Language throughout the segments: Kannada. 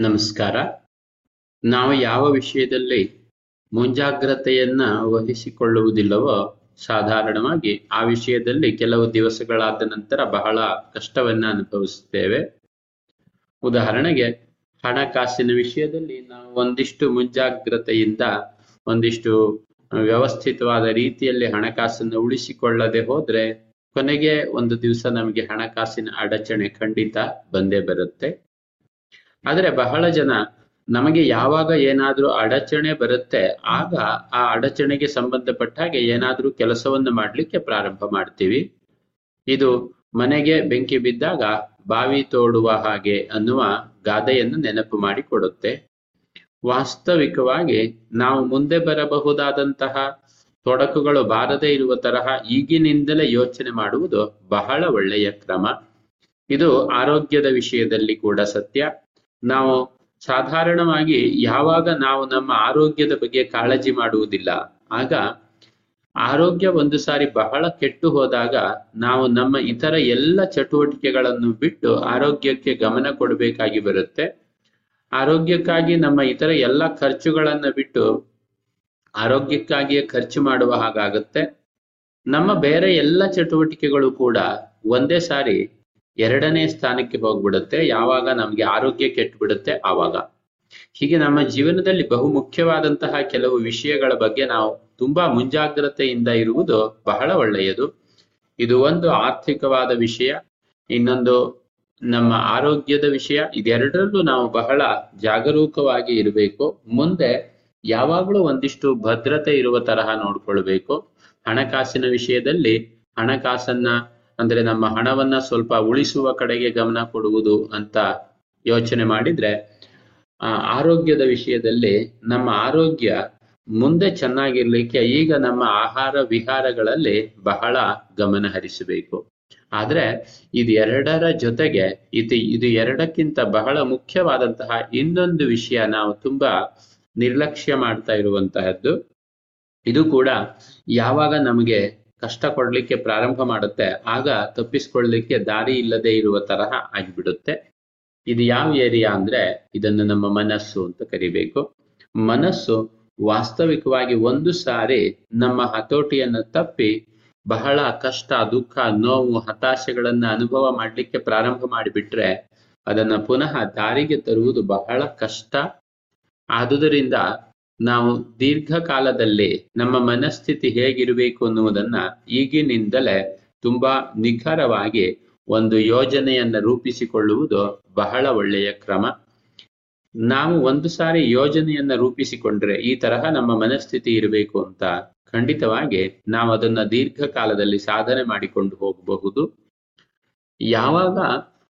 ನಮಸ್ಕಾರ. ನಾವು ಯಾವ ವಿಷಯದಲ್ಲಿ ಮುಂಜಾಗ್ರತೆಯನ್ನ ವಹಿಸಿಕೊಳ್ಳುವುದಿಲ್ಲವೋ ಸಾಧಾರಣವಾಗಿ ಆ ವಿಷಯದಲ್ಲಿ ಕೆಲವು ದಿವಸಗಳಾದ ನಂತರ ಬಹಳ ಕಷ್ಟವನ್ನ ಅನುಭವಿಸುತ್ತೇವೆ. ಉದಾಹರಣೆಗೆ ಹಣಕಾಸಿನ ವಿಷಯದಲ್ಲಿ ನಾವು ಒಂದಿಷ್ಟು ಮುಂಜಾಗ್ರತೆಯಿಂದ ಒಂದಿಷ್ಟು ವ್ಯವಸ್ಥಿತವಾದ ರೀತಿಯಲ್ಲಿ ಹಣಕಾಸನ್ನು ಉಳಿಸಿಕೊಳ್ಳದೆ ಹೋದ್ರೆ ಕೊನೆಗೆ ಒಂದು ದಿವಸ ನಮಗೆ ಹಣಕಾಸಿನ ಅಡಚಣೆ ಖಂಡಿತ ಬಂದೇ ಬರುತ್ತೆ. ಆದರೆ ಬಹಳ ಜನ ನಮಗೆ ಯಾವಾಗ ಏನಾದ್ರೂ ಅಡಚಣೆ ಬರುತ್ತೆ, ಆಗ ಆ ಅಡಚಣೆಗೆ ಸಂಬಂಧಪಟ್ಟ ಹಾಗೆ ಏನಾದ್ರೂ ಕೆಲಸವನ್ನು ಮಾಡ್ಲಿಕ್ಕೆ ಪ್ರಾರಂಭ ಮಾಡ್ತೀವಿ. ಇದು ಮನೆಗೆ ಬೆಂಕಿ ಬಿದ್ದಾಗ ಬಾವಿ ತೋಡುವ ಹಾಗೆ ಅನ್ನುವ ಗಾದೆಯನ್ನು ನೆನಪು ಮಾಡಿಕೊಡುತ್ತೆ ವಾಸ್ತವಿಕವಾಗಿ ನಾವು ಮುಂದೆ ಬರಬಹುದಾದಂತಹ ತೊಡಕುಗಳು ಬಾರದೇ ಇರುವ ತರಹ ಈಗಿನಿಂದಲೇ ಯೋಚನೆ ಮಾಡುವುದು ಬಹಳ ಒಳ್ಳೆಯ ಕ್ರಮ. ಇದು ಆರೋಗ್ಯದ ವಿಷಯದಲ್ಲಿ ಕೂಡ ಸತ್ಯ. ನಾವು ಸಾಧಾರಣವಾಗಿ ಯಾವಾಗ ನಾವು ನಮ್ಮ ಆರೋಗ್ಯದ ಬಗ್ಗೆ ಕಾಳಜಿ ಮಾಡುವುದಿಲ್ಲ, ಆಗ ಆರೋಗ್ಯ ಒಂದು ಸಾರಿ ಬಹಳ ಕೆಟ್ಟು ಹೋದಾಗ ನಾವು ನಮ್ಮ ಇತರ ಎಲ್ಲ ಚಟುವಟಿಕೆಗಳನ್ನು ಬಿಟ್ಟು ಆರೋಗ್ಯಕ್ಕೆ ಗಮನ ಕೊಡಬೇಕಾಗಿ ಬರುತ್ತೆ. ಆರೋಗ್ಯಕ್ಕಾಗಿ ನಮ್ಮ ಇತರ ಎಲ್ಲ ಖರ್ಚುಗಳನ್ನ ಬಿಟ್ಟು ಆರೋಗ್ಯಕ್ಕಾಗಿಯೇ ಖರ್ಚು ಮಾಡುವ ಹಾಗಾಗುತ್ತೆ. ನಮ್ಮ ಬೇರೆ ಎಲ್ಲ ಚಟುವಟಿಕೆಗಳು ಕೂಡ ಒಂದೇ ಸಾರಿ ಎರಡನೇ ಸ್ಥಾನಕ್ಕೆ ಹೋಗ್ಬಿಡುತ್ತೆ. ಯಾವಾಗ ನಮ್ಗೆ ಆರೋಗ್ಯ ಕೆಟ್ಟು ಬಿಡುತ್ತೆ ಆವಾಗ. ಹೀಗೆ ನಮ್ಮ ಜೀವನದಲ್ಲಿ ಬಹು ಮುಖ್ಯವಾದಂತಹ ಕೆಲವು ವಿಷಯಗಳ ಬಗ್ಗೆ ನಾವು ತುಂಬಾ ಮುಂಜಾಗ್ರತೆಯಿಂದ ಇರುವುದು ಬಹಳ ಒಳ್ಳೆಯದು. ಇದು ಒಂದು ಆರ್ಥಿಕವಾದ ವಿಷಯ. ಇನ್ನೊಂದು ನಮ್ಮ ಆರೋಗ್ಯದ ವಿಷಯ. ಇದೆರಡರಲ್ಲೂ ನಾವು ಬಹಳ ಜಾಗರೂಕವಾಗಿ ಇರಬೇಕು. ಮುಂದೆ ಯಾವಾಗಲೂ ಒಂದಿಷ್ಟು ಭದ್ರತೆ ಇರುವ ತರಹ ನೋಡ್ಕೊಳ್ಬೇಕು. ಹಣಕಾಸಿನ ವಿಷಯದಲ್ಲಿ ಹಣಕಾಸನ್ನ ಅಂದ್ರೆ ನಮ್ಮ ಹಣವನ್ನ ಸ್ವಲ್ಪ ಉಳಿಸುವ ಕಡೆಗೆ ಗಮನ ಕೊಡುವುದು ಅಂತ ಯೋಚನೆ ಮಾಡಿದ್ರೆ ಆರೋಗ್ಯದ ವಿಷಯದಲ್ಲಿ ನಮ್ಮ ಆರೋಗ್ಯ ಮುಂದೆ ಚೆನ್ನಾಗಿರ್ಲಿಕ್ಕೆ ಈಗ ನಮ್ಮ ಆಹಾರ ವಿಹಾರಗಳಲ್ಲಿ ಬಹಳ ಗಮನ ಹರಿಸಬೇಕು. ಆದ್ರೆ ಇದೆರಡರ ಜೊತೆಗೆ ಇದು ಇದು ಎರಡಕ್ಕಿಂತ ಬಹಳ ಮುಖ್ಯವಾದಂತಹ ಇನ್ನೊಂದು ವಿಷಯ ನಾವು ತುಂಬಾ ನಿರ್ಲಕ್ಷ್ಯ ಮಾಡ್ತಾ ಇರುವಂತಹದ್ದು, ಇದು ಕೂಡ ಯಾವಾಗ ನಮಗೆ ಕಷ್ಟ ಕೊಡ್ಲಿಕ್ಕೆ ಪ್ರಾರಂಭ ಮಾಡುತ್ತೆ, ಆಗ ತಪ್ಪಿಸ್ಕೊಳ್ಳಿಕ್ಕೆ ದಾರಿ ಇಲ್ಲದೆ ಇರುವ ತರಹ ಆಗಿಬಿಡುತ್ತೆ. ಇದು ಯಾವ ಏರಿಯಾ ಅಂದ್ರೆ ಇದನ್ನು ನಮ್ಮ ಮನಸ್ಸು ಅಂತ ಕರಿಬೇಕು. ಮನಸ್ಸು ವಾಸ್ತವಿಕವಾಗಿ ಒಂದು ಸಾರಿ ನಮ್ಮ ಹತೋಟಿಯನ್ನು ತಪ್ಪಿ ಬಹಳ ಕಷ್ಟ, ದುಃಖ, ನೋವು, ಹತಾಶೆಗಳನ್ನ ಅನುಭವ ಮಾಡಲಿಕ್ಕೆ ಪ್ರಾರಂಭ ಮಾಡಿಬಿಟ್ರೆ ಅದನ್ನ ಪುನಃ ದಾರಿಗೆ ತರುವುದು ಬಹಳ ಕಷ್ಟ. ಆದುದರಿಂದ ನಾವು ದೀರ್ಘಕಾಲದಲ್ಲಿ ನಮ್ಮ ಮನಸ್ಥಿತಿ ಹೇಗಿರಬೇಕು ಅನ್ನುವುದನ್ನ ಈಗಿನಿಂದಲೇ ತುಂಬಾ ನಿಖರವಾಗಿ ಒಂದು ಯೋಜನೆಯನ್ನ ರೂಪಿಸಿಕೊಳ್ಳುವುದು ಬಹಳ ಒಳ್ಳೆಯ ಕ್ರಮ. ನಾವು ಒಂದು ಸಾರಿ ಯೋಜನೆಯನ್ನ ರೂಪಿಸಿಕೊಂಡ್ರೆ ಈ ತರಹ ನಮ್ಮ ಮನಸ್ಥಿತಿ ಇರಬೇಕು ಅಂತ ಖಂಡಿತವಾಗಿ ನಾವು ಅದನ್ನ ದೀರ್ಘಕಾಲದಲ್ಲಿ ಸಾಧನೆ ಮಾಡಿಕೊಂಡು ಹೋಗಬಹುದು. ಯಾವಾಗ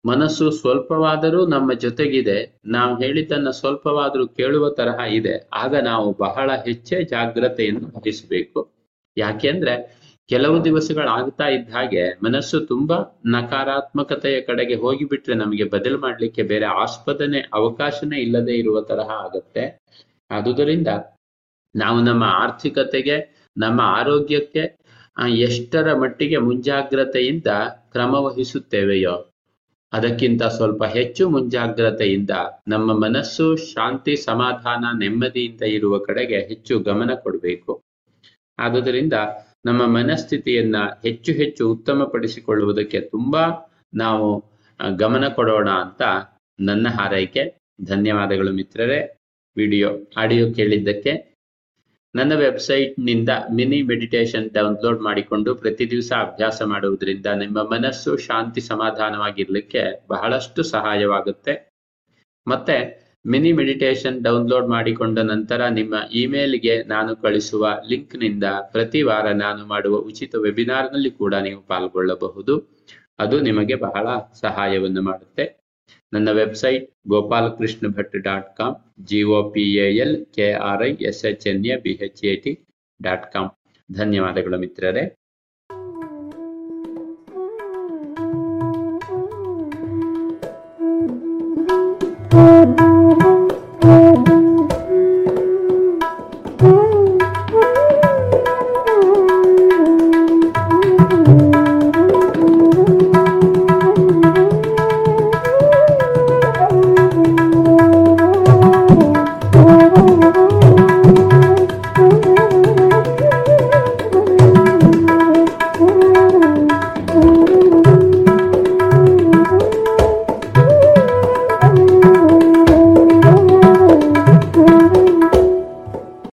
ಮನಸ್ಸು ಸ್ವಲ್ಪವಾದರೂ ನಮ್ಮ ಜೊತೆಗಿದೆ. ನಾವು ಹೇಳಿದ್ದನ್ನ ಸ್ವಲ್ಪವಾದರೂ ಕೇಳುವ ತರಹ ಇದೆ. ಆಗ ನಾವು ಬಹಳ ಹೆಚ್ಚೇ ಜಾಗ್ರತೆಯನ್ನು ವಹಿಸಬೇಕು. ಯಾಕೆಂದ್ರೆ ಕೆಲವು ದಿವಸಗಳಾಗ್ತಾ ಇದ್ದ ಹಾಗೆ ಮನಸ್ಸು ತುಂಬಾ ನಕಾರಾತ್ಮಕತೆಯ ಕಡೆಗೆ ಹೋಗಿಬಿಟ್ರೆ ನಮಗೆ ಬದಲು ಮಾಡ್ಲಿಕ್ಕೆ ಬೇರೆ ಆಸ್ಪದನೆ ಅವಕಾಶನೇ ಇಲ್ಲದೆ ಇರುವ ತರಹ ಆಗತ್ತೆ. ಆದುದರಿಂದ ನಾವು ನಮ್ಮ ಆರ್ಥಿಕತೆಗೆ, ನಮ್ಮ ಆರೋಗ್ಯಕ್ಕೆ ಎಷ್ಟರ ಮಟ್ಟಿಗೆ ಮುಂಜಾಗ್ರತೆಯಿಂದ ಕ್ರಮ ವಹಿಸುತ್ತೇವೆಯೋ ಅದಕ್ಕಿಂತ ಸ್ವಲ್ಪ ಹೆಚ್ಚು ಮುಂಜಾಗ್ರತೆಯಿಂದ ನಮ್ಮ ಮನಸ್ಸು ಶಾಂತಿ, ಸಮಾಧಾನ, ನೆಮ್ಮದಿಯಿಂದ ಇರುವ ಕಡೆಗೆ ಹೆಚ್ಚು ಗಮನ ಕೊಡಬೇಕು. ಆದುದರಿಂದ ನಮ್ಮ ಮನಸ್ಥಿತಿಯನ್ನ ಹೆಚ್ಚು ಹೆಚ್ಚು ಉತ್ತಮಪಡಿಸಿಕೊಳ್ಳುವುದಕ್ಕೆ ತುಂಬಾ ನಾವು ಗಮನ ಕೊಡೋಣ ಅಂತ ನನ್ನ ಹಾರೈಕೆ. ಧನ್ಯವಾದಗಳು ಮಿತ್ರರೇ. ವಿಡಿಯೋ ಆಡಿಯೋ ಕೇಳಿದ್ದಕ್ಕೆ ನನ್ನ ವೆಬ್ಸೈಟ್ನಿಂದ ಮಿನಿ ಮೆಡಿಟೇಷನ್ ಡೌನ್ಲೋಡ್ ಮಾಡಿಕೊಂಡು ಪ್ರತಿ ದಿವಸ ಅಭ್ಯಾಸ ಮಾಡುವುದರಿಂದ ನಿಮ್ಮ ಮನಸ್ಸು ಶಾಂತಿ ಸಮಾಧಾನವಾಗಿರ್ಲಿಕ್ಕೆ ಬಹಳಷ್ಟು ಸಹಾಯವಾಗುತ್ತೆ. ಮತ್ತೆ, ಮಿನಿ ಮೆಡಿಟೇಷನ್ ಡೌನ್ಲೋಡ್ ಮಾಡಿಕೊಂಡ ನಂತರ ನಿಮ್ಮ ಇಮೇಲ್ಗೆ ನಾನು ಕಳಿಸುವ ಲಿಂಕ್ನಿಂದ ಪ್ರತಿ ವಾರ ನಾನು ಮಾಡುವ ಉಚಿತ ವೆಬಿನಾರ್ನಲ್ಲಿ ಕೂಡ ನೀವು ಪಾಲ್ಗೊಳ್ಳಬಹುದು. ಅದು ನಿಮಗೆ ಬಹಳ ಸಹಾಯವನ್ನು ಮಾಡುತ್ತೆ. ನನ್ನ website Gopala Krishna Bhat dot com G O P A L K R I S H N A B H A T dot com. ಧನ್ಯವಾದಗಳು ಮಿತ್ರರೇ.